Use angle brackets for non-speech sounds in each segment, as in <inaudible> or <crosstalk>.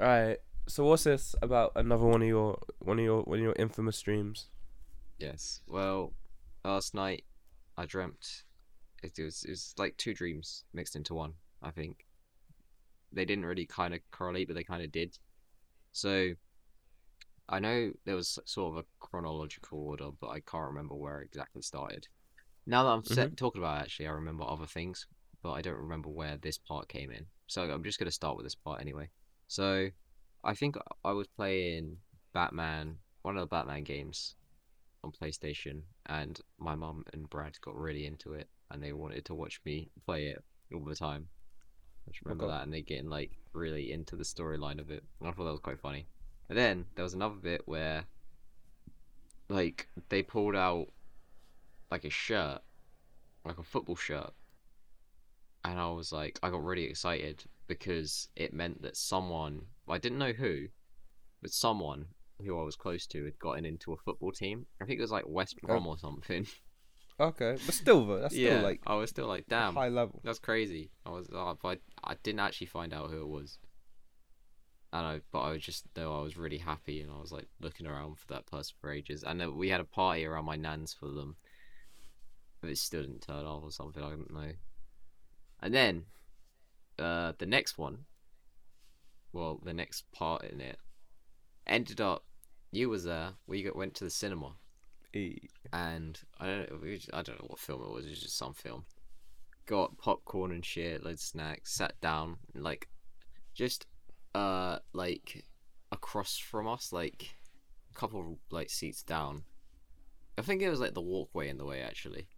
Alright. So what's this about another one of your one of your one of your infamous dreams? Yes. Well, last night I dreamt. It was it was like two dreams mixed into one. I think they didn't really kind of correlate, but they kind of did. So I know there was sort of a chronological order, but I can't remember where it exactly started. Now that I'm set, mm-hmm. talking about it, actually, I remember other things, but I don't remember where this part came in. So I'm just gonna start with this part anyway. So I think I was playing Batman, one of the Batman games on PlayStation, and my mum and Brad got really into it, and they wanted to watch me play it all the time. I just remember Okay. that, and they getting like really into the storyline of it. And I thought that was quite funny. And then there was another bit where, like, they pulled out like a shirt, like a football shirt, and I was like, I got really excited because it meant that someone, I didn't know who, but someone who I was close to had gotten into a football team. I think it was like West Brom or something. Okay, but still though, that's yeah, still like I was still like, damn, high level. that's crazy. I was, uh, but I, I didn't actually find out who it was. And I, but I was just though I was really happy, and I was like looking around for that person for ages. And then we had a party around my nan's for them, but it still didn't turn off or something. I don't know. And then, uh, the next one, well, the next part in it, ended up. You was there. We got, went to the cinema Eh, and I don't know, I don't know what film it was. It was just some film. Got popcorn and shit, loads of snacks. Sat down, like, just uh, like across from us, like a couple like seats down. I think it was like the walkway in the way actually,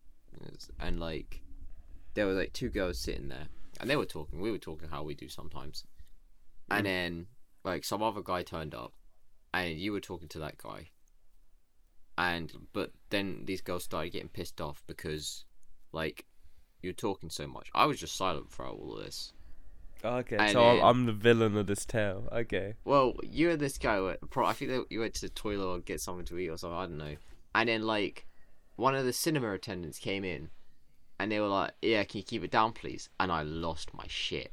was- and like there were like two girls sitting there, and they were talking. We were talking how we do sometimes, and mm. then like some other guy turned up, and you were talking to that guy and but then these girls started getting pissed off because like you're talking so much i was just silent throughout all of this Okay, And so I'm, then- I'm the villain of this tale. Okay. well you and this guy were pro- i think that you went to the toilet or get something to eat or something i don't know and then like one of the cinema attendants came in and they were like yeah can you keep it down please? And i lost my shit.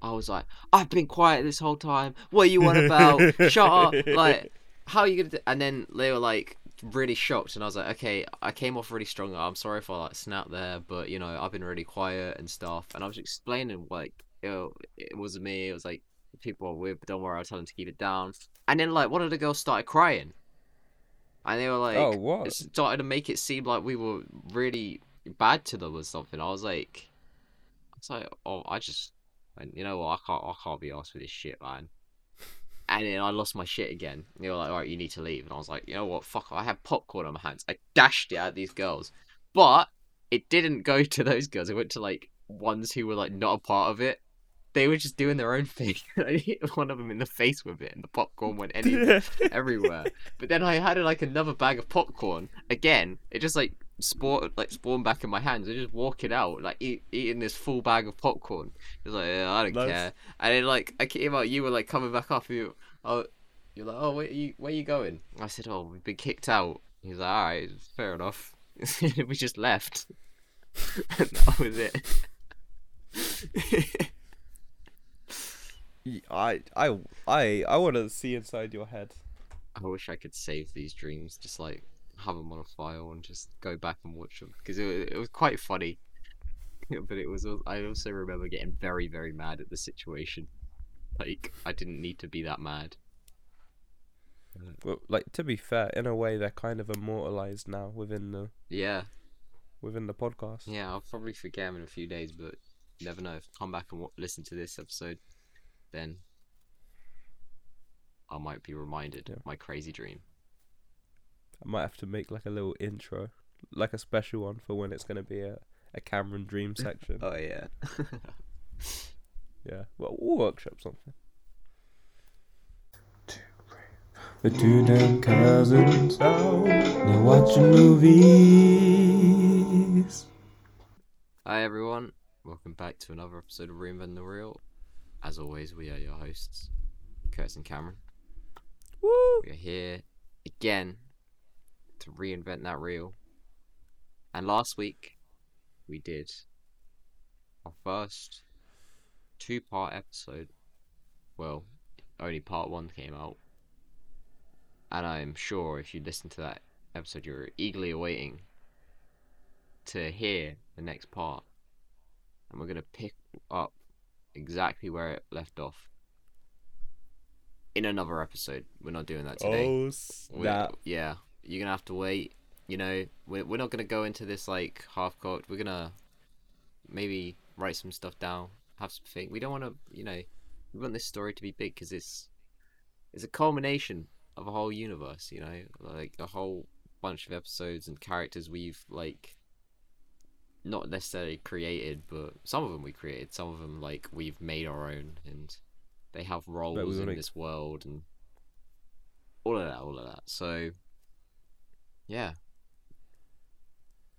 I was like i've been quiet this whole time. What are you on about? Shut up. <laughs> Like how are you gonna do? and then they were like really shocked and i was like okay i came off really strong i'm sorry if i like snapped there but you know i've been really quiet and stuff. And i was explaining like you it wasn't me. It was like people are weird but don't worry i'll tell them to keep it down. And then like one of the girls started crying. And they were like Oh, what? started to make it seem like we were really bad to them or something i was like i was like oh i just and you know what i can't i can't be asked with this shit man and then I lost my shit again. They were like, "All right, you need to leave." And I was like, "You know what? Fuck! I had popcorn on my hands. I dashed it at these girls, but it didn't go <laughs> to those girls. It went to like ones who were like not a part of it. They were just doing their own <laughs> thing. I hit one of them in the face with it, and the popcorn went any <laughs> everywhere. But then I had like another bag of popcorn again. It just like spawned like spawned back in my hands. I just walking out like eat, eating this full bag of popcorn. Was like yeah, I don't Nice. care. And then like I came out, you were like coming back up. You oh you're like oh where you where you going? I said oh we've been kicked out. He's like all right fair enough. <laughs> we just left. <laughs> and that was it. <laughs> I I I I want to see inside your head. I wish I could save these dreams, just like have them on a file and just go back and watch them because it, it was quite funny. <laughs> but it was I also remember getting very, very mad at the situation. Like I didn't need to be that mad. Well, like to be fair, in a way, they're kind of immortalized now within the Yeah, within the podcast. yeah. I'll probably forget them in a few days, but never know. If I come back and w- listen to this episode, then I might be reminded Yeah. of my crazy dream. I might have to make like a little intro, like a special one for when it's gonna be a a Cameron Dream <laughs> section. Oh yeah. <laughs> Yeah, well, we'll workshop something. The two damn cousins out, they're watching movies. Hi everyone, welcome back to another episode of Reinvent the Reel. As always, we are your hosts, Curtis and Cameron. Woo! We are here again to reinvent that reel. And last week, we did our first two part episode. Well, only part one came out, and I'm sure if you listen to that episode, you're eagerly awaiting to hear the next part, and we're gonna pick up exactly where it left off in another episode. We're not doing that today. Oh We- yeah, you're gonna have to wait. You know, we're we're not gonna go into this like half cocked. We're gonna maybe write some stuff down, have some think. We don't want to, you know, we want this story to be big because it's it's a culmination of a whole universe. You know, like a whole bunch of episodes and characters we've like not necessarily created, but some of them we created. Some of them like we've made our own, and they have roles in this world and all of that, all of that. So, yeah.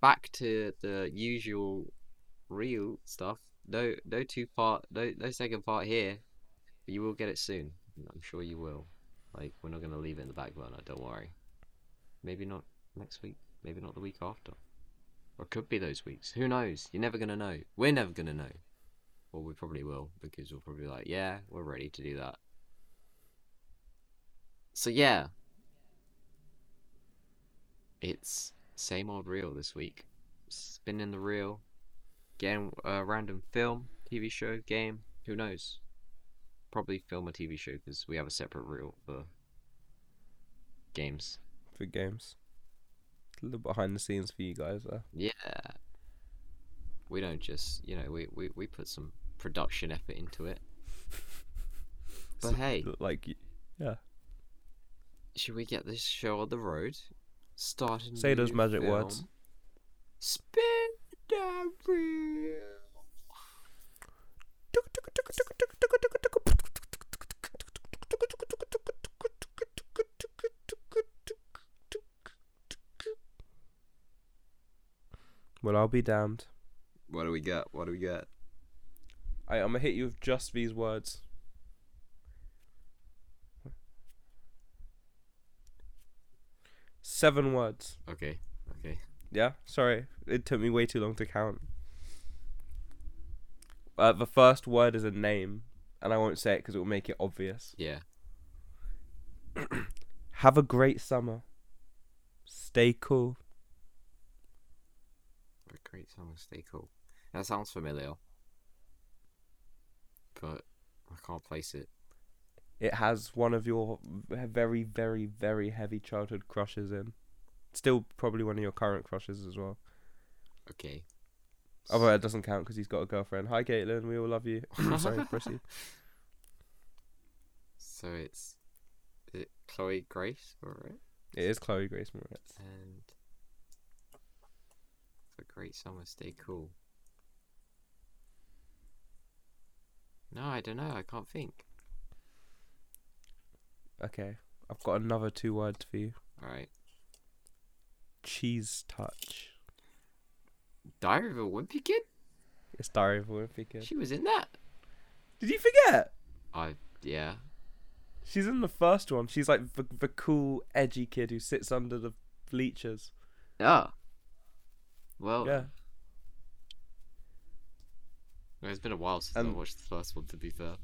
Back to the usual real stuff. No, no two part, no, no second part here. But you will get it soon. I'm sure you will. Like we're not gonna leave it in the back burner. Don't worry. Maybe not next week. Maybe not the week after. Or could be those weeks. Who knows? You're never gonna know. We're never gonna know. Well, we probably will because we'll probably be like, yeah, we're ready to do that. So yeah, it's same old reel this week. Spinning the reel, getting a random film, TV show, game. Who knows? Probably film a TV show because we have a separate reel for games. For games, a little behind the scenes for you guys there. Yeah. We don't just, you know, we, we, we put some production effort into it. <laughs> But So, hey, like, yeah. should we get this show on the road? Start a Say those magic film? words. Spin the. Well, I'll be damned. What do we get? What do we get? I, I'm gonna hit you with just these words. Seven words. Okay, okay. Yeah, sorry, it took me way too long to count. Uh, the first word is a name, and I won't say it because it will make it obvious. Yeah. <clears throat> Have a great summer. Stay cool. A great summer, stay cool. That sounds familiar. But I can't place it. It has one of your very, very, very heavy childhood crushes in. Still, probably one of your current crushes as well. Okay. Oh, Although it doesn't count because he's got a girlfriend. Hi, Caitlin. We all love you. <laughs> I'm sorry, proceed. <laughs> So it's is it Chloe Grace or it? Is Chloe Grace Moretz. And A great summer, stay cool. No, I don't know. I can't think. Okay, I've got another two words for you. All right. Cheese touch. Diary of a Wimpy Kid. It's Diary of a Wimpy Kid. She was in that. Did you forget? I yeah. She's in the first one. She's like the, the cool, edgy kid who sits under the bleachers. Ah. Well, Yeah. it's been a while since I Um, watched the first one. To be fair.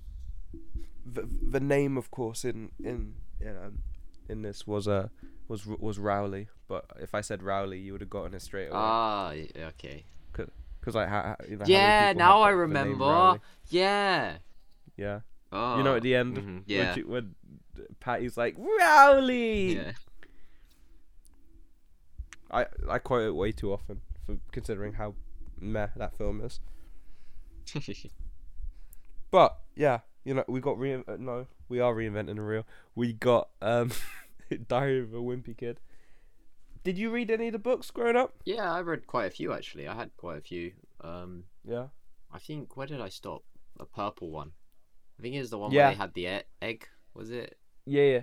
The the name, of course, in in in, um, in this was uh, was was Rowley. But if I said Rowley, you would have gotten it straight away. Ah, okay. Because like, how, you know, Yeah, now I the- the name remember. Yeah. Yeah. Oh. You know, at the end, mhm, when, Yeah. she, when Patty's like Rowley. Yeah. I I quote it way too often for considering how meh that film is. <laughs> But yeah, you know we got re uh, no we are reinventing the reel. We got um <laughs> Diary of a Wimpy Kid. Did you read any of the books growing up? yeah, I read quite a few actually. I had quite a few. Um, Yeah. I think where did I stop? A purple one. I think it was the one Yeah. where they had the egg. Was it? Yeah, yeah.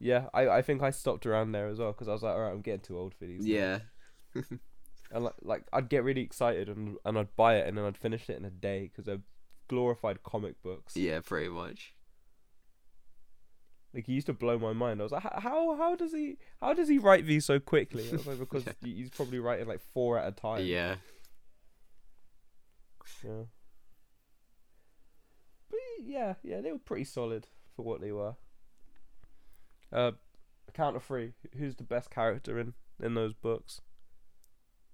Yeah, I, I think I stopped around there as well because I was like, all right, I'm getting too old for these. Yeah. <laughs> And like, like I'd get really excited and and I'd buy it and then I'd finish it in a day because they're glorified comic books. Yeah, pretty much. Like he used to blow my mind. I was like, how how does he how does he write these so quickly? I was like, <laughs> because Yeah. he's probably writing like four at a time. Yeah. Yeah. But yeah, yeah, they were pretty solid for what they were. Uh, count of three. Who's the best character in in those books?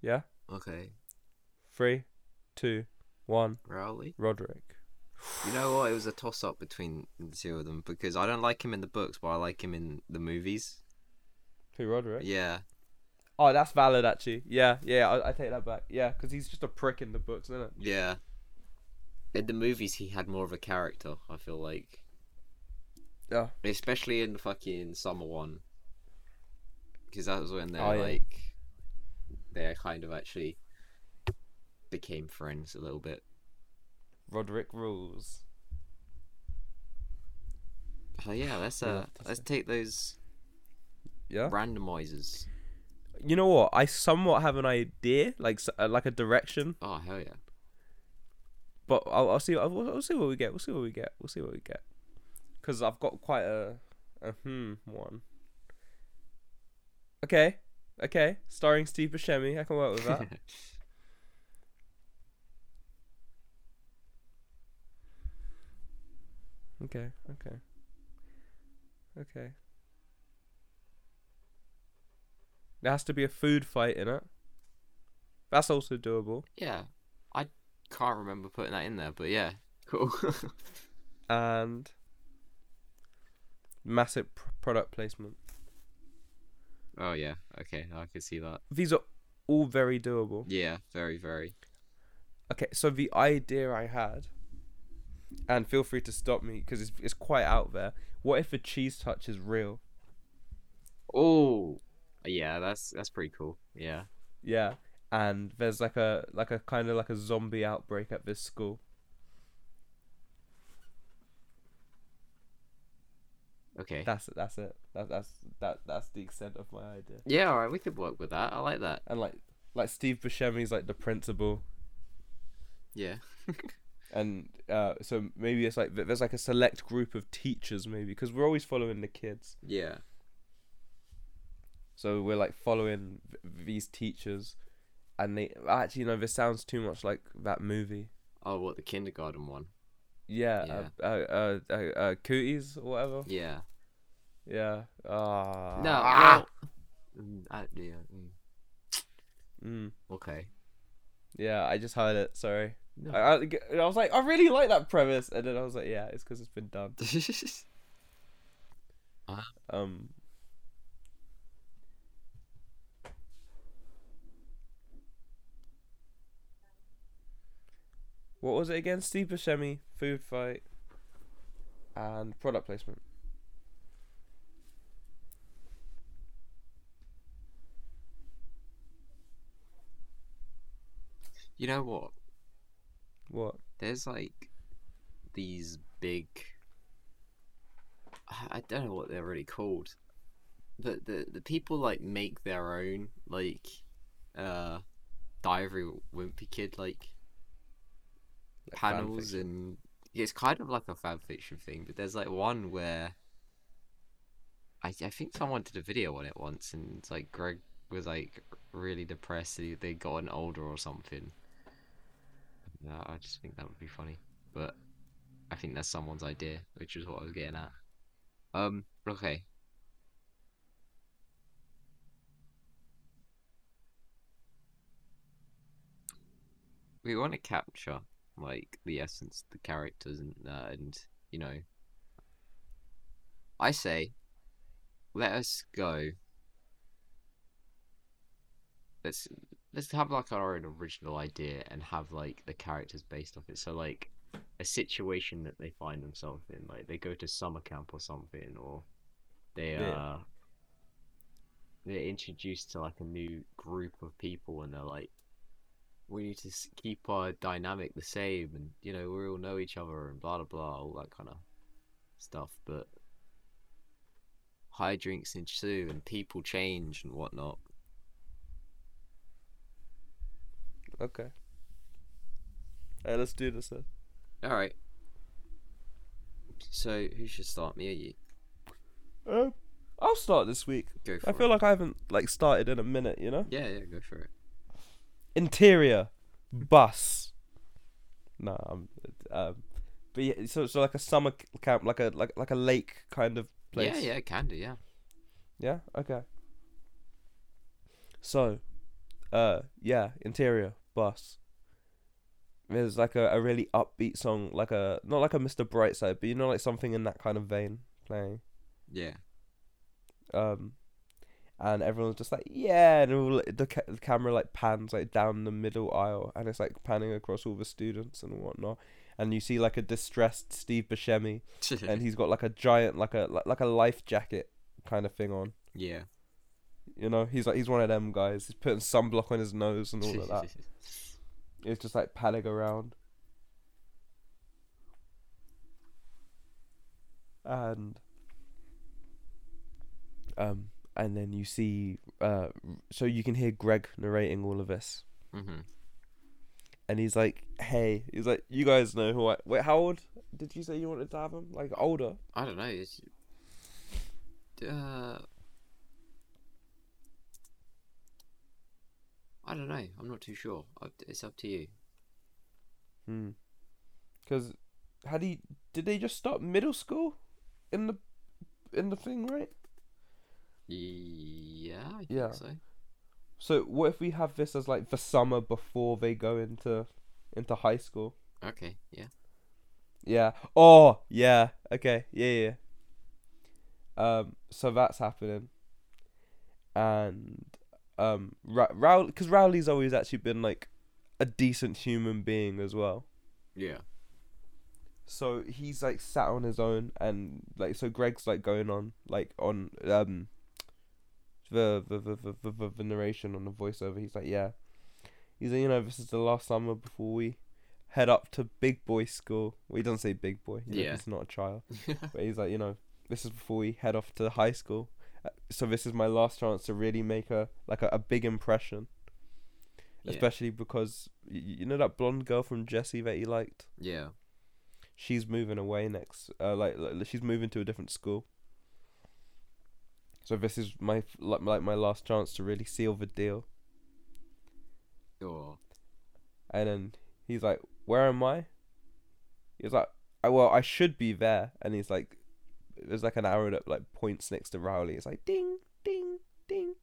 Yeah. Okay, Three, two, one. Rowley. Roderick. You know what? It was a toss up between the two of them because I don't like him in the books, but I like him in the movies. Who Roderick? Yeah, Oh, that's valid actually. Yeah, yeah. I, I take that back. Yeah, because he's just a prick in the books, isn't it? yeah. In the movies, he had more of a character. I feel like, Yeah. especially in the fucking summer one, because that was when they're Oh, yeah. like, They're kind of actually became friends a little bit. Roderick rules. Oh yeah, <sighs> let's uh, let's take those Yeah. randomizers. You know what? I somewhat have an idea, like uh, like a direction, Oh hell yeah! but I'll, I'll see. I'll, we'll see what we get. We'll see what we get. We'll see what we get. Because I've got quite a, a hmm one. Okay, okay. Starring Steve Buscemi, I can work with that. <laughs> okay, okay, okay. There has to be a food fight in it. That's also doable. yeah, I can't remember putting that in there, but yeah, cool. <laughs> and massive pr- product placement. oh yeah, okay, I can see that. These are all very doable. Yeah, very, very. Okay, so the idea I had, and feel free to stop me because it's it's quite out there. What if a cheese touch is real? Oh, yeah, that's that's pretty cool. Yeah. Yeah, and there's like a like a kind of like a zombie outbreak at this school. Okay. That's it. that's it. That that's that that's the extent of my idea. Yeah, all right, we could work with that. I like that. And like like Steve Buscemi's like the principal. Yeah. <laughs> and uh, so maybe it's like there's like a select group of teachers maybe because we're always following the kids Yeah. so we're like following th- these teachers and they actually no this sounds too much like that movie Oh, what the kindergarten one? yeah, Yeah. Uh, uh, uh, uh, uh cooties or whatever Yeah. yeah ah No. ah! Well, mm, I, yeah. Mm, mm, okay. yeah I just heard it sorry No. I, I, I was like I really like that premise and then I was like yeah it's because it's been done <laughs> um What was it again? Steve Buscemi, food fight, and product placement. you know what? What? There's like these big. I don't know what they're really called, but the the people like make their own like, uh, Diary Wimpy Kid like Like panels and it's kind of like a fan fiction thing. But there's like one where I I think someone did a video on it once, and it's like Greg was like really depressed. He, they gotten older or something. No, I just think that would be funny, but I think that's someone's idea, which is what I was getting at. Um, okay. We want to capture like the essence, the characters, and uh, and you know. I say, let us go. Let's let's have like our own original idea and have like the characters based off it. So like a situation that they find themselves in, like they go to summer camp or something, or they Yeah. uh they're introduced to like a new group of people, and they're like, we need to keep our dynamic the same, and you know we all know each other, and blah blah blah, all that kind of stuff. But high drinks ensue, and people change and whatnot. Okay. Hey, let's do this then. All right. So who should start? Me or you? Um, I'll start this week. Go for I it. feel like I haven't like started in a minute. You know. Yeah, yeah, go for it. Interior, bus. No, I'm. Um, But yeah, so so like a summer camp, like a like like a lake kind of place. Yeah, yeah, it can do. Yeah. Yeah. Okay. So, uh, yeah, interior bus. There's like a, a really upbeat song, like a not like a Mr. Brightside, but you know, like something in that kind of vein playing. Yeah. Um, and everyone's just like, yeah, and all, the ca- the camera like pans like down the middle aisle, and it's like panning across all the students and whatnot, and you see like a distressed Steve Buscemi, <laughs> and he's got like a giant like a like, like a life jacket kind of thing on. yeah. You know, he's like he's one of them guys. He's putting sunblock on his nose and all of that. <laughs> It's just like padding around. And um and then you see uh so you can hear Greg narrating all of this. hmm And he's like, "Hey," he's like, "You guys know who I wait? How old did you say you wanted to have him? Like older? I don't know. It's, uh, I don't know. I'm not too sure. It's up to you. Hmm. Because had he did they just stop middle school in the in the thing right? Yeah, I think Yeah. so. So what if we have this as like the summer before they go into into high school? Okay, yeah. Yeah. Oh, yeah. Okay. Yeah, yeah. Um. So that's happening, and um, Ra- Rowley, because Rowley's always actually been like a decent human being as well. Yeah. So he's like sat on his own, and like so Greg's like going on like on um the the the the, the, the, narration on the voiceover. He's like, yeah, he's like, you know, this is the last summer before we head up to big boy school. Well, he doesn't say big boy. Yeah. he's not a child, <laughs> but he's like, you know, this is before we head off to high school. So this is my last chance to really make a like a, a big impression, yeah. especially because y- you know that blonde girl from Jesse that he liked? Yeah. she's moving away next uh like, like she's moving to a different school. So this is my like, like my last chance to really seal the deal. Or and then he's like where am i? He's like well i should be there. And he's like there's like an arrow that like points next to rowley it's like ding ding ding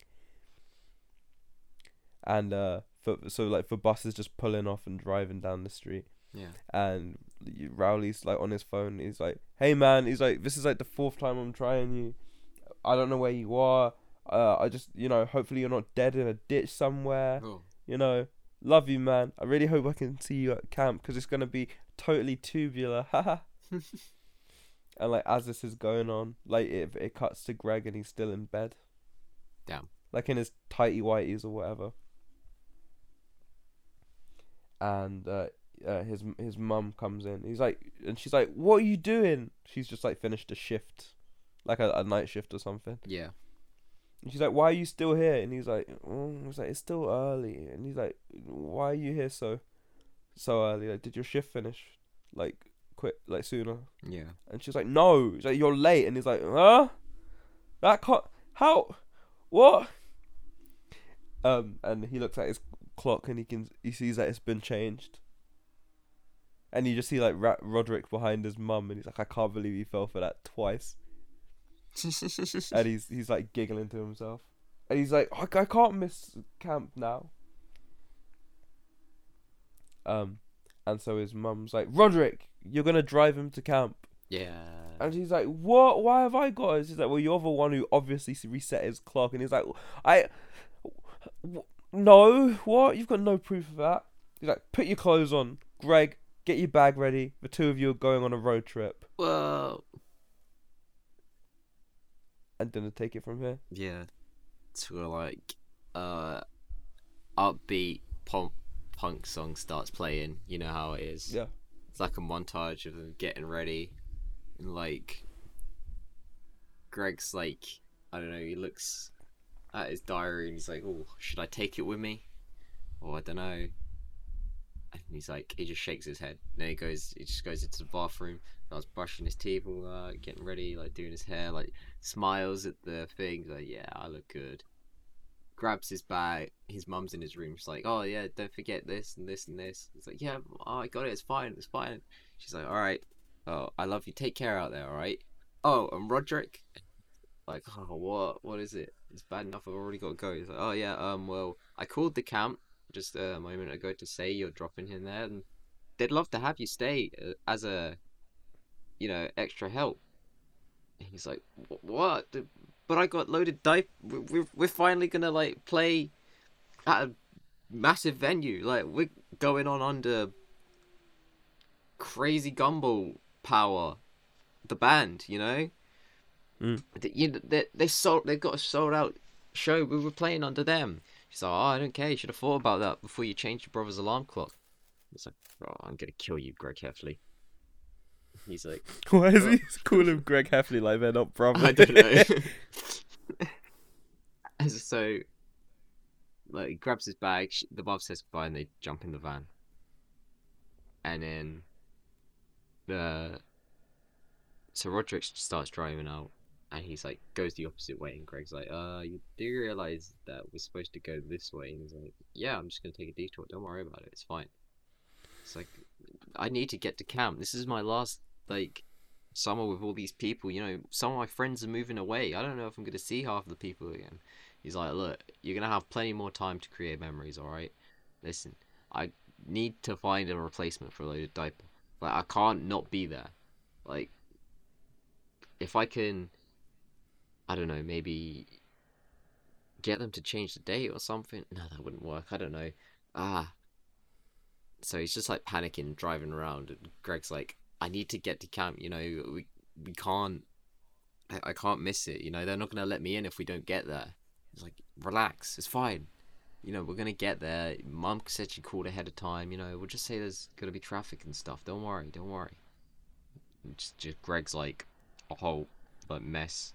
and uh for, so like for buses just pulling off and driving down the street yeah. and Rowley's like on his phone. He's like, "Hey man," he's like, "This is like the fourth time I'm trying you. I don't know where you are. Uh, I just, you know, hopefully you're not dead in a ditch somewhere. Oh. You know, love you, man. I really hope I can see you at camp because it's gonna be totally tubular. <laughs> <laughs> Haha." and like as this is going on, like it it cuts to Greg and he's still in bed. Damn. Like in his tighty whities or whatever. And uh, uh, his his mum comes in. He's like, and she's like, "What are you doing?" She's just like finished a shift, like a, a night shift or something. Yeah. And she's like, "Why are you still here?" And he's like, oh, "He's like, it's still early." And he's like, "Why are you here so, so early? Like, did your shift finish, like, quit like sooner?" Yeah. And she's like, "No." Like, "You're late." And he's like, "Huh? That can't. How? What?" Um, and he looks at his clock and he can he sees that it's been changed. And you just see like Ra- Roderick behind his mum, and he's like, "I can't believe he fell for that twice." <laughs> and he's he's like giggling to himself, and he's like, "I, I can't miss camp now." Um, and so his mum's like, "Roderick, you're gonna drive him to camp." yeah. And she's like, "What? Why have I got it?" She's like, "Well, you're the one who obviously reset his clock." And he's like, "I, no, what? You've got no proof of that." He's like, "Put your clothes on, Greg. Get your bag ready. The two of you are going on a road trip." Well. And then take it from here. Yeah. To a like, uh, upbeat punk punk song starts playing. You know how it is. Yeah. It's like a montage of them getting ready, and like, Greg's like, I don't know. He looks at his diary and he's like, "Oh, should I take it with me?" Or I don't know. And he's like, he just shakes his head. then he goes, he just goes into the bathroom, starts brushing his teeth, all getting ready, like doing his hair, like smiles at the thing, like, yeah, I look good. Grabs his bag, his mum's in his room. She's like, oh yeah, don't forget this and this and this. He's like, yeah, oh, I got it. It's fine. It's fine. She's like, all right, oh, I love you. Take care out there, all right? Oh, and Roderick, like, oh, what, what is it? It's bad enough. I've already got to go. He's like, oh yeah, um, well, I called the camp just a moment ago to say you're dropping him there, and they'd love to have you stay uh, as a, you know, extra help. And he's like, "Wh- what? But I got loaded dice. We're we're finally gonna like play at a massive venue. Like we're going on under crazy gumball power. The band, you know. Mm. Th- You they they sold they've got a sold out show. We were playing under them. She's like, oh, I don't care. You should have thought about that before you changed your brother's alarm clock. It's like, oh, I'm gonna kill you, Greg Heffley. He's like, <laughs> Why is he <laughs> calling Greg Heffley like they're not <laughs> brothers? I don't know. <laughs> So, like, he grabs his bag. sh- The mom says goodbye, and they jump in the van. And then, the so Roderick starts driving out, and he's like goes the opposite way, and Greg's like, "Uh, you do realize that we're supposed to go this way?" And he's like, "Yeah, I'm just gonna take a detour. Don't worry about it. It's fine." It's like, I need to get to camp. This is my last like summer with all these people. You know, some of my friends are moving away. I don't know if I'm gonna see half the people again. He's like, look, you're gonna have plenty more time to create memories. All right, listen, I need to find a replacement for a loaded diaper. Like, I can't not be there. Like, if I can, I don't know, maybe get them to change the date or something. <laughs> No, that wouldn't work. I don't know. Ah. So he's just like panicking, driving around, and Greg's like, "I need to get to camp. You know, we we can't. I, I can't miss it. You know, they're not gonna let me in if we don't get there." It's like, "Relax, it's fine. You know, we're gonna get there. Mum said she called ahead of time. You know, we'll just say there's gonna be traffic and stuff. Don't worry, don't worry." Just, just Greg's like a whole like mess.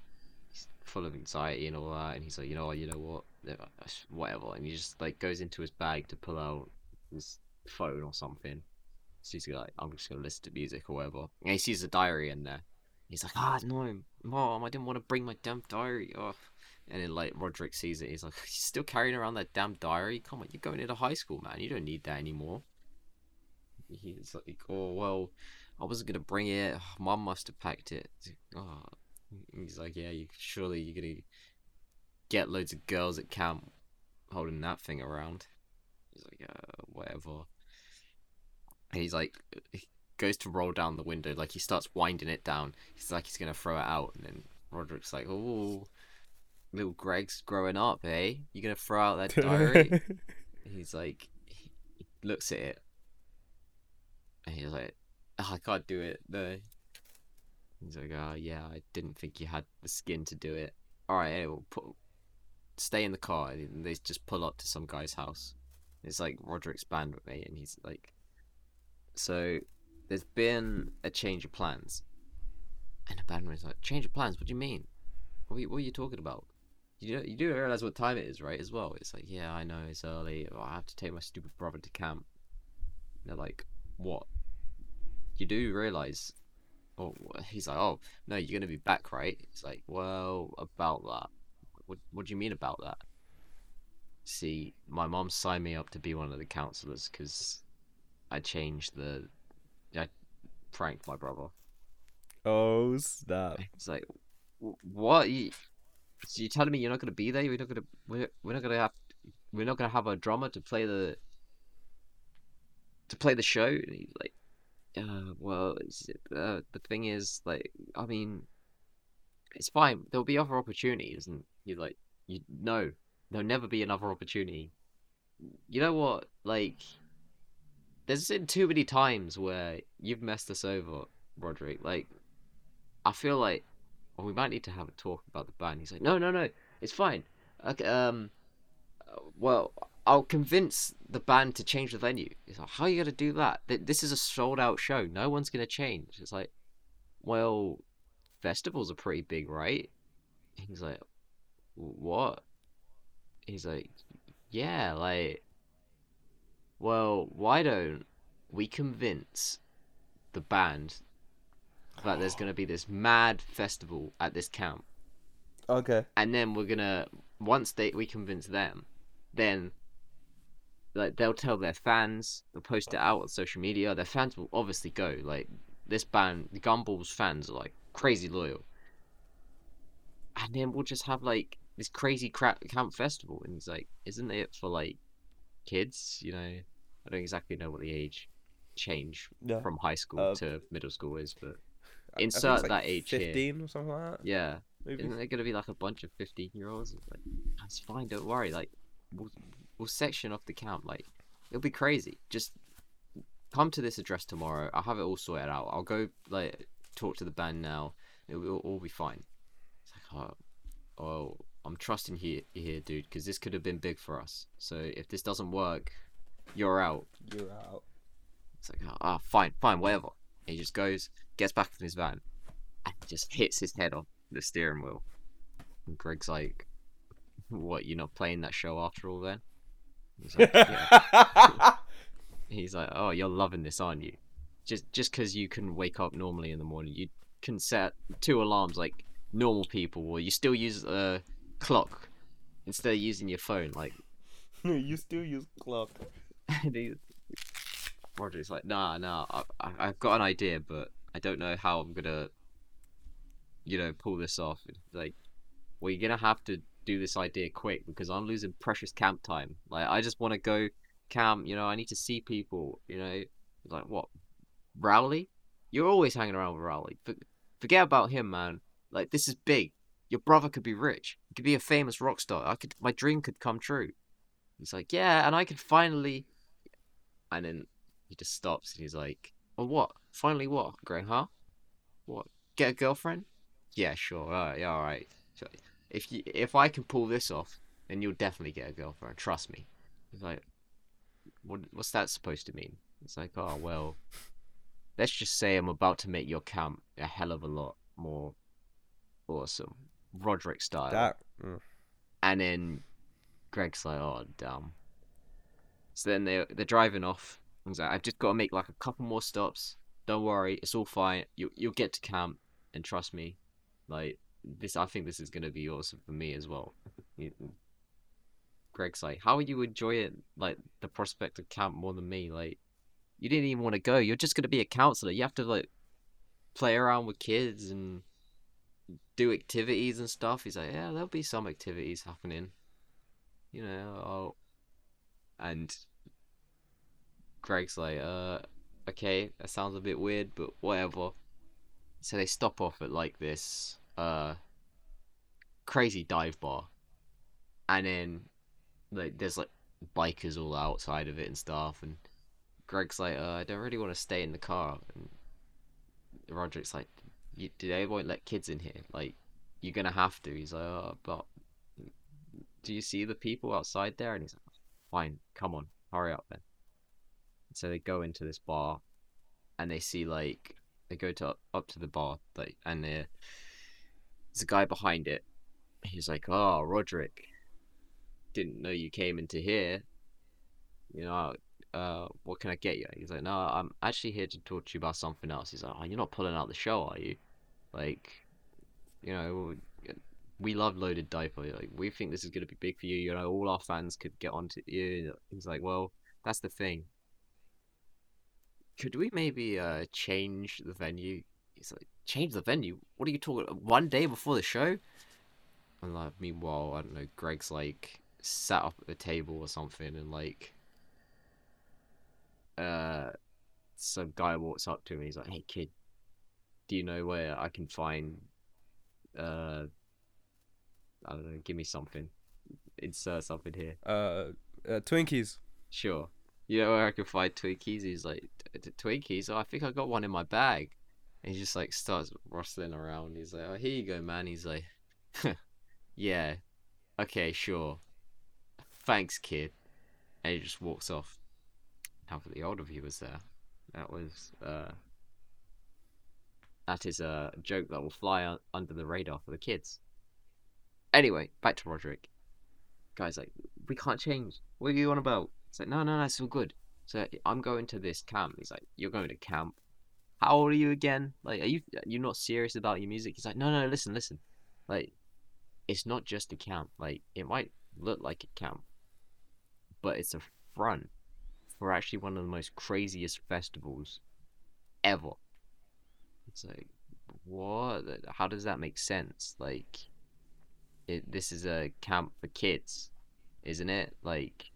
He's full of anxiety and all that, and he's like, you know you know what, uh, whatever, and he just like goes into his bag to pull out his phone or something. So he's like, I'm just gonna listen to music or whatever. And he sees a diary in there. He's like, ah, no, mom, I didn't want to bring my damn diary. Oh. And then like Roderick sees it. He's like, <laughs> you still carrying around that damn diary? Come on, you're going into high school, man. You don't need that anymore. He's like, oh well, I wasn't gonna bring it. <sighs> Mom must have packed it. Oh. He's like, yeah, you surely you're gonna get loads of girls at camp holding that thing around. He's like, uh, whatever. And he's like, he goes to roll down the window, like he starts winding it down. He's like, he's gonna throw it out, and then Roderick's like, oh, little Greg's growing up, eh? You're gonna throw out that diary? <laughs> he's like, he looks at it, and he's like, oh, I can't do it. No. He's like, oh yeah, I didn't think you had the skin to do it. All right, anyway, we'll put, stay in the car. And they just pull up to some guy's house. It's like Roderick's band with me, and he's like, so there's been a change of plans. And the bandmate's like, change of plans? What do you mean? What are you, what are you talking about? You do, you do realize what time it is, right? As well. It's like, yeah, I know it's early. Oh, I have to take my stupid brother to camp. And they're like, what? You do realize? Oh, he's like, oh no, you're gonna be back, right? It's like, well, about that. What What do you mean about that? See, my mom signed me up to be one of the counselors because I changed the. I pranked my brother. oh snap! It's like, "Wh- what? You, so you telling me you're not gonna be there? We're not gonna. We're, we're not gonna have. We're not gonna have a drummer to play the. To play the show. And he's like, uh, well, uh, the thing is, like, I mean, it's fine. There'll be other opportunities, and you're like, you no, there'll never be another opportunity. You know what? Like, there's been too many times where you've messed us over, Roderick. Like, I feel like well, we might need to have a talk about the band. He's like, no, no, no, it's fine. Okay, um, well, I'll convince the band to change the venue. He's like, how are you gonna do that? Th- This is a sold out show. No one's gonna change. It's like, well, festivals are pretty big, right? He's like, what? He's like, yeah, like, well, why don't we convince the band that there's gonna be this mad festival at this camp, Okay. and then we're gonna once they we convince them, then like they'll tell their fans, they'll post it out on social media. Their fans will obviously go. Like this band, the Gumballs fans, are like crazy loyal. And then we'll just have like this crazy crap camp festival, and he's like, "Isn't it for like kids?" You know, I don't exactly know what the age change from high school Uh, to middle school is, but I- I think it's insert like that age here. Fifteen or something like that. yeah, Maybe. isn't there gonna be like a bunch of fifteen year olds? Like, that's fine, don't worry. Like, we'll we'll section off the camp. Like, it'll be crazy. Just come to this address tomorrow. I'll have it all sorted out. I'll go like talk to the band now. It will all be fine. It's like, oh, oh I'm trusting here, here, dude, because this could have been big for us. So if this doesn't work, you're out. You're out. It's like, ah, oh, fine, fine, whatever. He just goes, gets back in his van, and just hits his head off the steering wheel. And Greg's like, "What? You're not playing that show after all, then?" He's like, yeah. <laughs> He's like, "Oh, you're loving this, aren't you? Just just because you couldn't wake up normally in the morning, you can set two alarms like normal people, or you still use a clock instead of using your phone. Like, <laughs> <laughs> you still use clock. Roger's like, nah, nah, I, I, I've got an idea, but I don't know how I'm gonna, you know, pull this off. Like, well, you're gonna have to do this idea quick because I'm losing precious camp time. Like, I just want to go camp. You know, I need to see people. You know, He's like what, Rowley? You're always hanging around with Rowley. For, forget about him, man. Like, this is big. Your brother could be rich. He could be a famous rock star. I could, my dream could come true. He's like, yeah, and I could finally. And then he just stops and he's like, well, what? Finally, what? Greg, huh? What? Get a girlfriend? Yeah, sure. All right, all right. So if you, if I can pull this off, then you'll definitely get a girlfriend. Trust me. He's like, what? What's that supposed to mean? It's like, oh well. Let's just say I'm about to make your camp a hell of a lot more awesome, Roderick style. That. mm. And then Greg's like, "Oh damn." So then they they're driving off. He's like, "I've just got to make like a couple more stops. Don't worry, it's all fine. You you'll get to camp, and trust me, like this. I think this is gonna be awesome for me as well." <laughs> Greg's like, "How would you enjoy it? Like the prospect of camp more than me? Like you didn't even want to go. You're just gonna be a counselor. You have to like play around with kids and." Do activities and stuff. He's like, yeah, there'll be some activities happening. You know, I'll... and Greg's like, uh, okay, that sounds a bit weird, but whatever. So they stop off at like this, uh, crazy dive bar, and then like there's like bikers all outside of it and stuff, and Greg's like, uh, I don't really want to stay in the car, and Roderick's like, you, they won't let kids in here. Like, you're gonna have to. He's like, oh, but do you see the people outside there? And he's like, fine, come on, hurry up then. So they go into this bar, and they see like they go to up to the bar, like, and there- there's a guy behind it. He's like, oh, Roderick, didn't know you came into here. You know, uh, what can I get you? He's like, no, I'm actually here to talk to you about something else. He's like, oh, you're not pulling out the show, are you? Like, you know, we love Loaded Diaper. Like, we think this is gonna be big for you. You know, all our fans could get onto you. He's like, well, that's the thing. Could we maybe uh change the venue? He's like, change the venue? What are you talking? One day before the show? And like, meanwhile, I don't know. Greg's like sat up at the table or something, and like, uh, some guy walks up to him. He's like, "Hey, kid, do you know where I can find uh I don't know, give me something. Insert something here. Uh, uh, Twinkies. Sure. You know where I can find Twinkies? He's like, "T- t- Twinkies? Oh, I think I got one in my bag. And he just like starts rustling around. He's like, oh, here you go, man. He's like, <laughs> yeah, okay, sure. Thanks, kid. And he just walks off. Now for the older viewers there, that was, uh, that is a joke that will fly un- under the radar for the kids. Anyway, back to Roderick. Guy's like, we can't change. What are you on about? It's like, no, no, no, it's all good. So I'm going to this camp. He's like, you're going to camp. How old are you again? Like, are you you not serious about your music? He's like, no, no, listen, listen. Like, it's not just a camp. Like, it might look like a camp, but it's a front for actually one of the most craziest festivals ever. It's like, what? How does that make sense? Like, it, this is a camp for kids, isn't it? Like,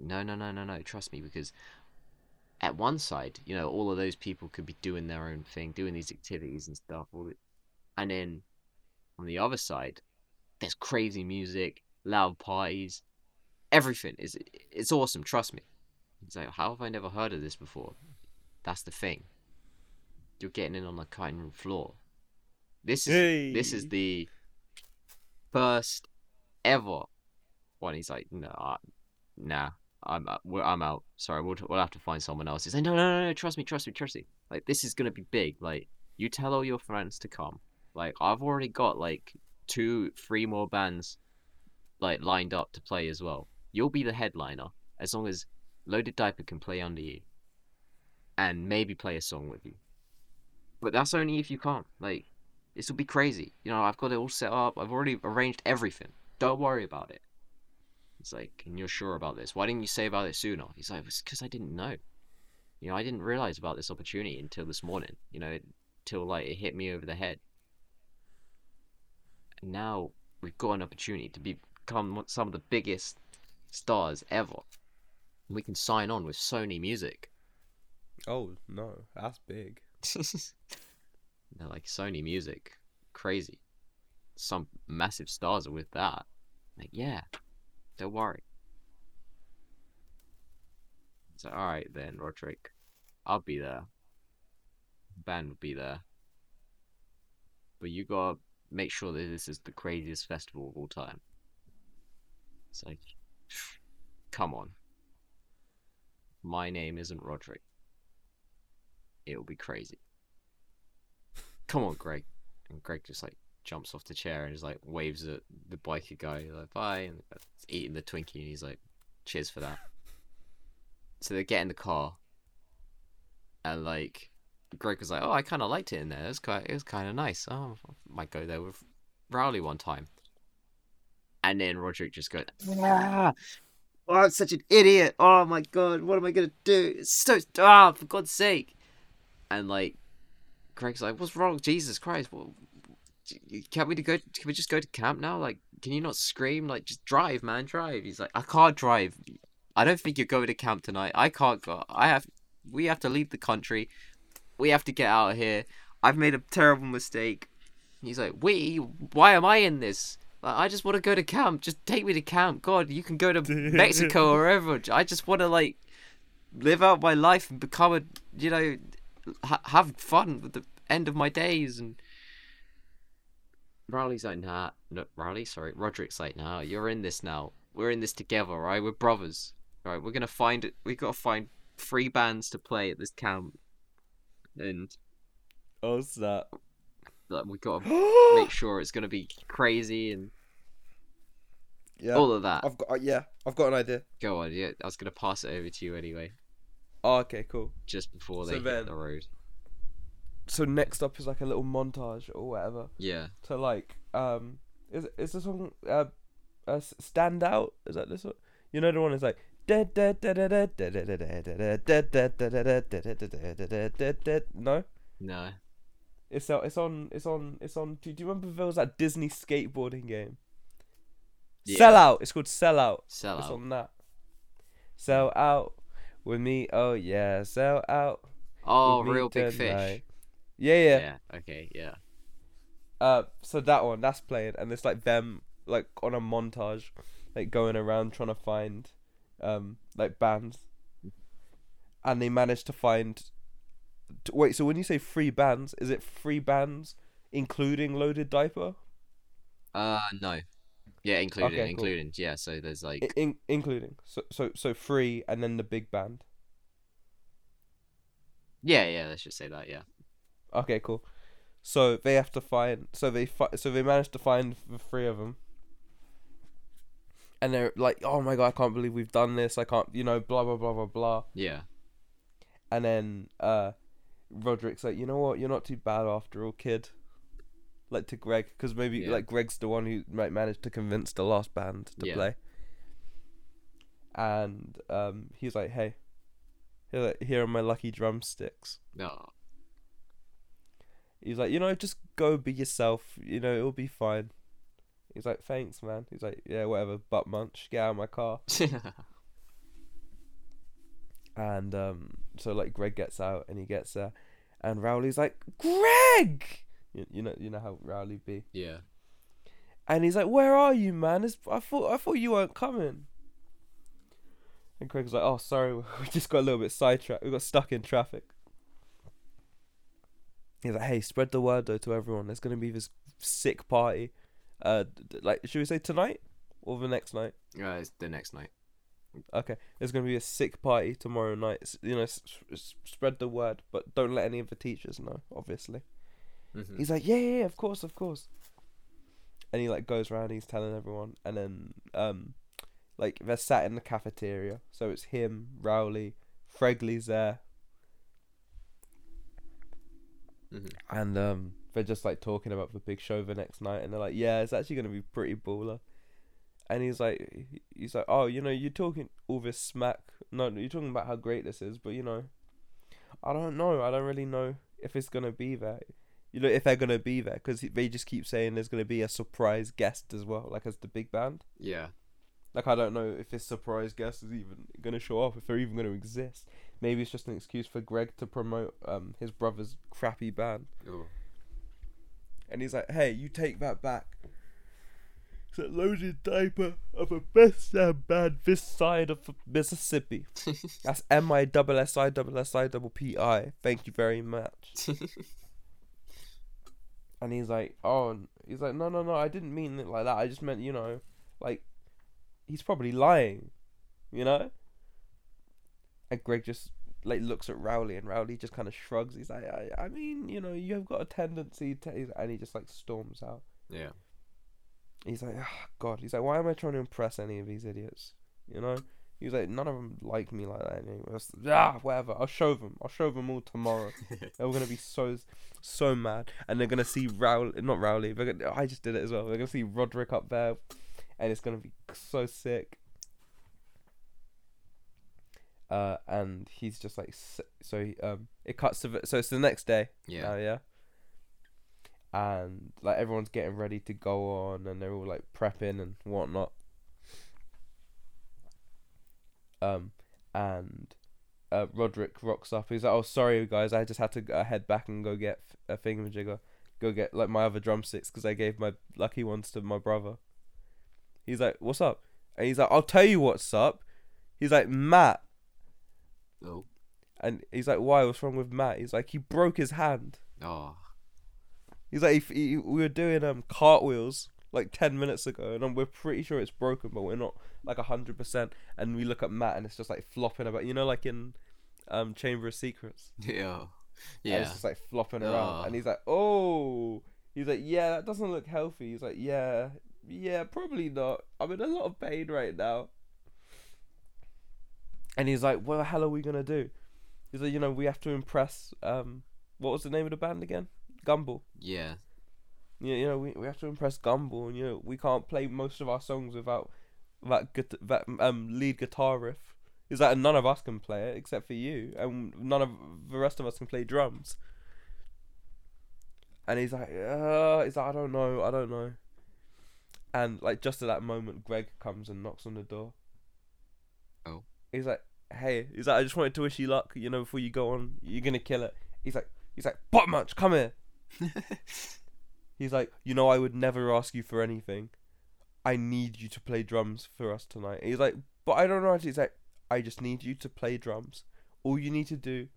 no, no, no, no, no. Trust me, because at one side, you know, all of those people could be doing their own thing, doing these activities and stuff. And then on the other side, there's crazy music, loud parties, everything is it's awesome. Trust me. It's like, how have I never heard of this before? That's the thing. You're getting in on the cutting room floor. This is this is the first ever one. He's like, no, I- nah, I'm uh, we're- I'm out. Sorry, we'll we'll have to find someone else. He's like, no, no, no, no, trust me, trust me, trust me. Like this is gonna be big. Like you tell all your friends to come. Like I've already got like two, three more bands like lined up to play as well. You'll be the headliner as long as Loaded Diaper can play under you, and maybe play a song with you. But that's only if you can't. Like this will be crazy. You know, I've got it all set up. I've already arranged everything. Don't worry about it. It's like, and you're sure about this? Why didn't you say about it sooner? He's like, it's because I didn't know. You know, I didn't realize about this opportunity until this morning. You know, till like it hit me over the head. And now we've got an opportunity to become some of the biggest stars ever. We can sign on with Sony Music. Oh no, that's big. <laughs> They're like Sony Music, crazy. Some massive stars are with that. Like, yeah, don't worry. So, all right then, Roderick, I'll be there. Ben will be there. But you gotta make sure that this is the craziest festival of all time. It's like, <sighs> come on. My name isn't Roderick. It'll be crazy. Come on, Greg. And Greg just like jumps off the chair and just like waves at the biker guy, like bye, and he's eating the Twinkie, and he's like, cheers for that. So they get in the car, and like, Greg was like, oh, I kind of liked it in there. It was quite, it was kind of nice. Oh, I might go there with Rowley one time. And then Roderick just goes, ah, oh, I'm such an idiot. Oh my god, what am I gonna do? It's so, ah, for God's sake. And like, Craig's like, "What's wrong? Jesus Christ! What, can't we go? Can we just go to camp now? Like, can you not scream? Like, just drive, man, drive." He's like, "I can't drive. I don't think you're going to camp tonight. I can't go. I have. We have to leave the country. We have to get out of here. I've made a terrible mistake." He's like, "We? Why am I in this? Like, I just want to go to camp. Just take me to camp. God, you can go to <laughs> Mexico or wherever. I just want to like live out my life and become a, you know." Ha- have fun with the end of my days and Riley's like nah no Riley sorry Roderick's like nah you're in this now. We're in this together right? We're brothers right? We're gonna find it we gotta find three bands to play at this camp. And Oh snap! like, we gotta <gasps> make sure it's gonna be crazy and yeah, all of that. I've got uh, yeah, I've got an idea. go on yeah I was gonna pass it over to you anyway Oh, okay, cool. just before So they hit then- the road So next up is like a little montage or whatever yeah to like um is is the song uh, uh stand out? Is that this one? You know the one is like. Dead No, no it's on. It's on. It's on. It's on. Do, do you remember there was that Disney skateboarding game? Yeah. Sell out. It's called Sell Out. sell It's out on that. Sell out with me. Oh yeah, sell out. oh real big fish. Yeah, yeah, yeah okay yeah Uh, so that one that's playing, and it's like them like on a montage, like going around trying to find, um, like bands, and they managed to find. Wait, so when you say three bands, is it three bands including Loaded Diaper? Uh, no. Yeah, including, Okay, cool. including. Yeah, so there's like, in, including so so so three, and then the big band. yeah, yeah. Let's just say that. Yeah. Okay, cool. So they have to find. So they fi- So they managed to find the three of them. And they're like, "Oh my god, I can't believe we've done this. I can't, you know, blah blah blah blah blah." Yeah. And then uh, Roderick's like, "You know what? You're not too bad after all, kid." Like to Greg, because maybe Yeah. like Greg's the one who might manage to convince the last band to Yeah. play. And um, he's like, "Hey, here, here are my lucky drumsticks." No. He's like, you know, just go be yourself. You know, it'll be fine. He's like, thanks, man. He's like, yeah, whatever. Butt munch. Get out of my car. <laughs> And um, so like Greg gets out and he gets there, and Rowley's like, Greg. You, you know, you know how Rowley be. yeah. And he's like, "Where are you, man? It's, I thought I thought you weren't coming." And Craig's like, "Oh, sorry, <laughs> we just got a little bit sidetracked. We got stuck in traffic." He's like, "Hey, spread the word though to everyone. There's gonna be this sick party. Uh, like, should we say tonight or the next night? Uh, it's the next night. Okay, there's gonna be a sick party tomorrow night. You know, s- s- spread the word, but don't let any of the teachers know. Obviously." Mhm. He's like, yeah, yeah, yeah, of course, of course. And he like goes around, he's telling everyone, and then um, like they're sat in the cafeteria, so it's him, Rowley, Fregley's there, Mhm. and um, they're just like talking about the big show the next night, and they're like, yeah, it's actually gonna be pretty baller. And he's like, he's like, oh, you know, you're talking all this smack. No, you're talking about how great this is, but you know, I don't know. I don't really know if it's gonna be there. You know, if they're gonna be there, because they just keep saying there's gonna be a surprise guest as well, like as the big band. Yeah. Like I don't know if this surprise guest is even gonna show up, if they're even gonna exist. Maybe it's just an excuse for Greg to promote um his brother's crappy band. Oh. And he's like, "Hey, you take that back." It's a loaded diaper of a best damn band this side of Mississippi. <laughs> That's M I double S I double S I double P I. Thank you very much. <laughs> And he's like, "Oh," he's like, "No, no, no. I didn't mean it like that. I just meant, you know, like, he's probably lying, you know." And Greg just like looks at Rowley, and Rowley just kind of shrugs. He's like, I, "I mean, you know, you have got a tendency to," and he just like storms out. yeah. He's like, oh, God. He's like, why am I trying to impress any of these idiots? You know? He's like, none of them like me like that anyway. It's- Ah, whatever. I'll show them. I'll show them all tomorrow. <laughs> They're gonna be so, so mad, and they're gonna see Rowley, not Rowley. Gonna, I just did it as well. They're gonna see Roderick up there, and it's gonna be so sick. Uh, and he's just like, so he, um, it cuts to, the, so it's the next day. Yeah. now, yeah. And like everyone's getting ready to go on, and they're all like prepping and whatnot. Um, and uh, Roderick rocks up. He's like, "Oh, sorry guys, I just had to uh, head back and go get a thingamajigger, go get like my other drumsticks because I gave my lucky ones to my brother." He's like, "What's up?" And he's like, "I'll tell you what's up." He's like, "Matt," oh. and he's like, "Why? What's wrong with Matt?" He's like, "He broke his hand." Oh. He's like, if he, we were doing um cartwheels like ten minutes ago, and we're pretty sure it's broken, but we're not like hundred percent. And we look at Matt, and it's just like flopping about, you know, like in um Chamber of Secrets. Yeah. And Yeah. it's just like flopping around, and he's like, oh, he's like, yeah, that doesn't look healthy. He's like, yeah, yeah, probably not. I'm in a lot of pain right now. And he's like, what the hell are we gonna do? He's like, you know, we have to impress. Um, what was the name of the band again? Gumball. Yeah. You, you know, we, we have to impress Gumball, and you know, we can't play most of our songs without that gut- that um lead guitar riff. Is that none of us can play it except for you, and none of the rest of us can play drums. And he's like, uh, he's like, I don't know, I don't know. And like just at that moment, Greg comes and knocks on the door. Oh. He's like, hey, he's like, I just wanted to wish you luck. You know, before you go on, you're gonna kill it. He's like, he's like, Butt Munch, come here. <laughs> He's like, you know, I would never ask you for anything. I need you to play drums for us tonight. He's like, but I don't know. how to-" He's like, I just need you to play drums. All you need to do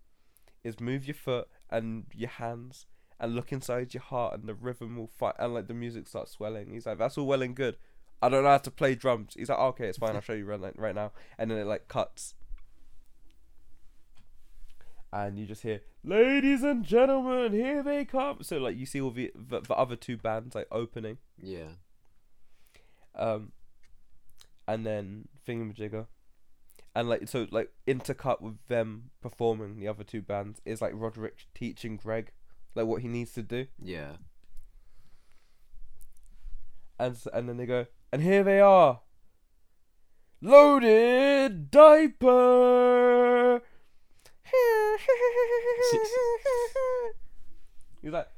is move your foot and your hands and look inside your heart, and the rhythm will fight, and like the music starts swelling. He's like, that's all well and good. I don't know how to play drums. He's like, okay, it's fine. I'll show you right, right now. And then it like cuts. And you just hear, ladies and gentlemen, here they come. So like you see all the the, the other two bands like opening. Yeah. Um, and then Thingamajigger. And like so like intercut with them performing the other two bands is like Roderick teaching Greg like what he needs to do. Yeah. And and then they go, and here they are. Loaded diaper. <laughs> He's like,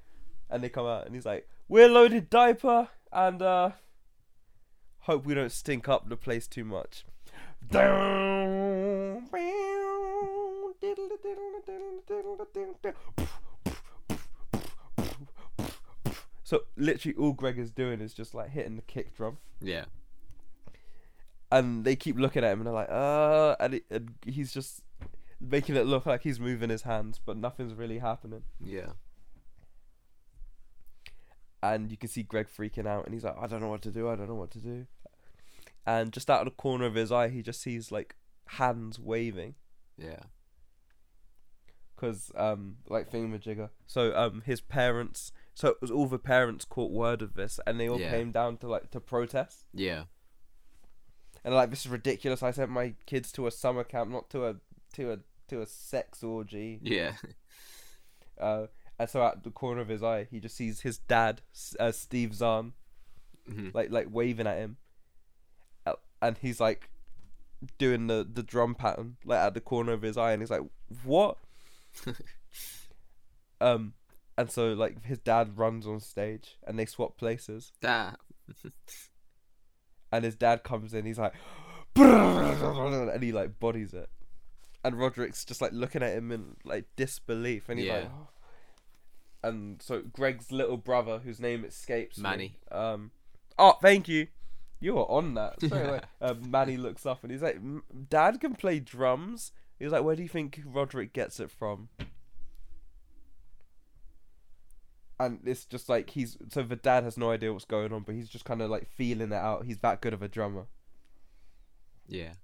and they come out, and he's like, "We're loaded diaper, and uh, hope we don't stink up the place too much." So literally, all Greg is doing is just like hitting the kick drum, Yeah. and they keep looking at him, and they're like, "Uh," and, it, and he's just making it look like he's moving his hands, but nothing's really happening. Yeah. and you can see Greg freaking out, and he's like, "I don't know what to do. I don't know what to do." And just out of the corner of his eye, he just sees like hands waving, Yeah. cause um like thingamajigger. So um his parents, so it was all the parents caught word of this, and they all Yeah. came down to like to protest, Yeah. and like this is ridiculous. I sent my kids to a summer camp, not to a to a to a sex orgy. Yeah. Uh, and so at the corner of his eye, he just sees his dad, uh, Steve Zahn, Mhm. like like waving at him, Uh, and he's like doing the the drum pattern like at the corner of his eye, and he's like, "What?" <laughs> um, and so like his dad runs on stage, and they swap places, <laughs> that. and his dad comes in, he's like, <gasps> and he like bodies it, and Roderick's just like looking at him in like disbelief, and he's like. "Oh." And so Greg's little brother, whose name escapes me, Manny. Um, oh, thank you. You were on that. Straight away. <laughs> Um, Manny looks up and he's like, "M- "Dad can play drums." He's like, "Where do you think Roderick gets it from?" And it's just like he's so the dad has no idea what's going on, but he's just kind of like feeling it out. He's that good of a drummer. Yeah.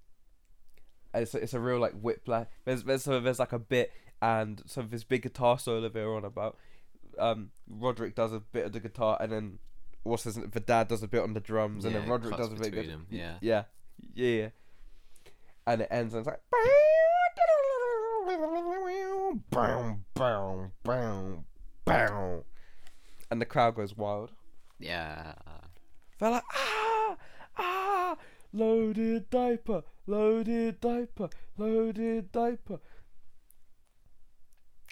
It's it's a real like whiplash. There's there's so there's like a bit and so this big guitar solo they're on about. Um, Roderick does a bit of the guitar and then what's his the dad does a bit on the drums and Yeah, then Roderick does a bit. them, yeah. yeah, yeah. And it ends and it's like. Bow, bow, bow, bow. And the crowd goes wild. Yeah. They're like, ah, loaded diaper, loaded diaper, loaded diaper.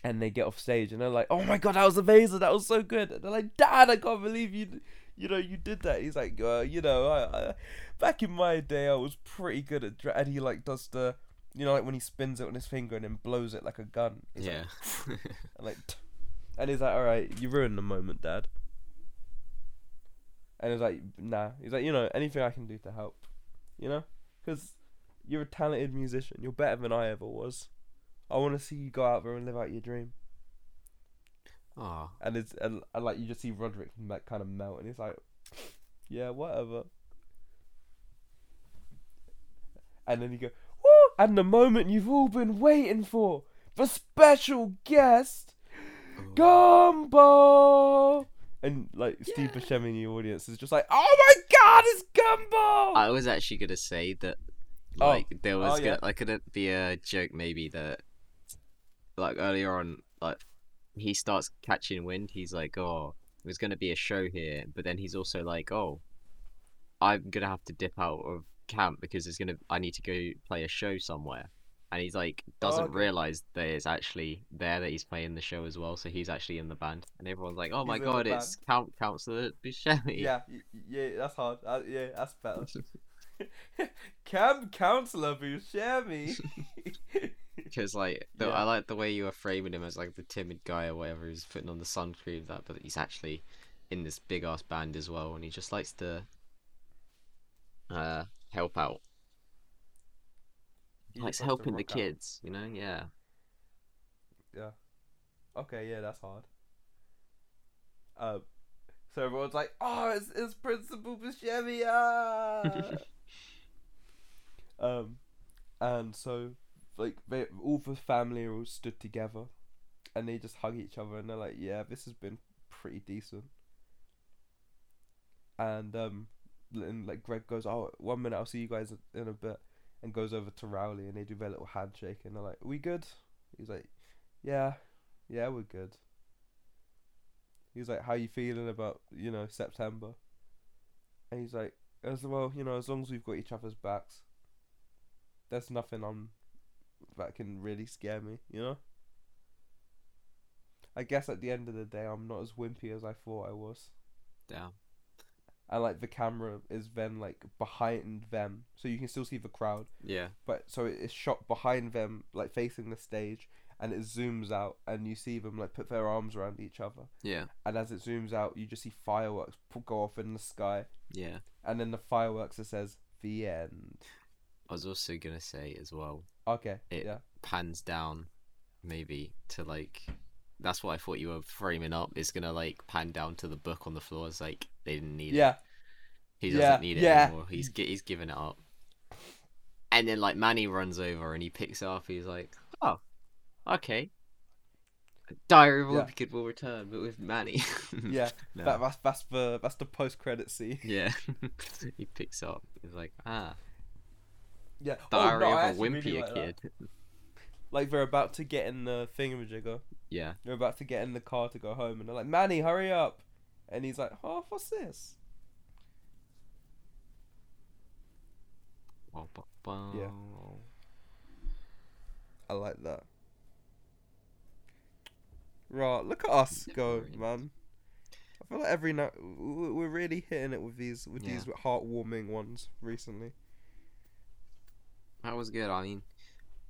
And they get off stage and they're like, oh my god, that was amazing, that was so good. And they're like, Dad, I can't believe you, you know, you did that. He's like, uh, you know, I, I, back in my day, I was pretty good at, dra-. and he like does the, you know, like when he spins it on his finger and then blows it like a gun. He's like, Yeah. <laughs> and <laughs> like, t- and he's like, all right, you ruined the moment, Dad. And he's like, nah. He's like, you know, anything I can do to help, you know, because you're a talented musician. You're better than I ever was. I want to see you go out there and live out your dream. oh. And it's and, and like you just see Roderick like kind of melt, and he's like, yeah, whatever. And then you go, woo! And the moment you've all been waiting for, the special guest. Gumbo! And like Steve Yeah. Buscemi in the audience is just like, oh my god, it's Gumbo! I was actually gonna say that, Oh. like, there was Oh, gonna, yeah. like gonna be a joke maybe that, like earlier on, like he starts catching wind. He's like, oh, there's gonna be a show here, but then he's also like, oh, I'm gonna have to dip out of camp because there's gonna, I need to go play a show somewhere. And he's like, doesn't okay. realize that it's actually there that he's playing the show as well, so he's actually in the band, and everyone's like, "Oh my He's the god, it's Count Counselor Buscemi." yeah, yeah, that's hard. Uh, yeah, that's better. <laughs> Camp counselor Buscemi. <laughs> Because like, the, Yeah. I like the way you were framing him as like the timid guy or whatever who's putting on the sunscreen. That, but he's actually in this big ass band as well, and he just likes to uh help out. He likes helping the out. kids, you know? Yeah. Yeah. Okay, yeah, that's hard. Um, so everyone's like, "Oh, it's, it's Principal Buscemi!" ah!" <laughs> um, and so like they all the family are all stood together, and they just hug each other, and they're like, "Yeah, this has been pretty decent." And um, and like Greg goes, "Oh, one minute, I'll see you guys in a bit," and goes over to Rowley, and they do their little handshake, and they're like, "We good?" He's like, "Yeah, yeah, we're good." He's like, "How you feeling about you know September?" And he's like, "As well, you know, as long as we've got each other's backs, there's nothing on that can really scare me, you know." I guess at the end of the day, I'm not as wimpy as I thought I was. Damn. And like the camera is then like behind them, so you can still see the crowd. Yeah. But so it's shot behind them, like facing the stage, and it zooms out, and you see them like put their arms around each other. Yeah. And as it zooms out, you just see fireworks go off in the sky, Yeah. and then the fireworks it says the end. I was also gonna say as well, Okay. It- yeah. pans down, maybe to like. That's what I thought you were framing up. Is gonna like pan down to the book on the floor. It's like they didn't need it. Yeah. He doesn't Yeah, need it yeah. anymore. He's he's given it up. And then like Manny runs over and he picks it up. He's like, "Oh, okay." Diary of a Yeah. Wimpy Kid will return, but with Manny. <laughs> Yeah. No. That, that's that's the that's the post credit scene. Yeah. <laughs> he picks up. He's like, "Ah, Yeah. Diary oh, no, of a really like that. Kid." Like they're about to get in the thingamajigger. Yeah. They're about to get in the car to go home, and they're like, "Manny, hurry up!" And he's like, "Oh, what's this?" Yeah. I like that. Right, look at us go, man. I feel like every night we're really hitting it with these with these heartwarming ones recently. That was good. I mean,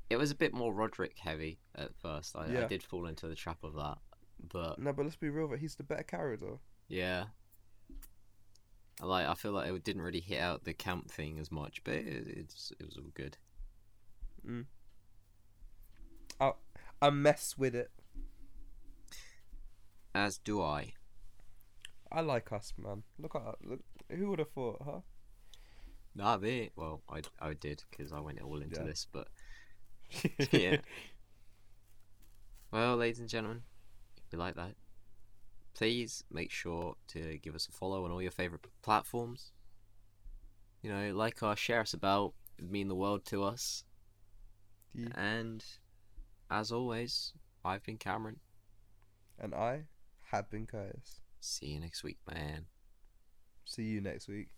it was a bit more Roderick heavy at first. I, I did fall into the trap of that, but No, but let's be real, that he's the better character. Yeah, I like. I feel like it didn't really hit out the camp thing as much, but it, it's it was all good. Mm. I I mess with it. As do I. I like us, man. Look at look. Who would have thought, huh? Nah, me. Well, I I did because I went all into Yeah. this, but <laughs> <laughs> Yeah. well, ladies and gentlemen, you like that, please make sure to give us a follow on all your favorite platforms. You know, like us, share us about. It'd mean the world to us. Yeah. And as always, I've been Cameron. And I have been Curtis. See you next week, man. See you next week.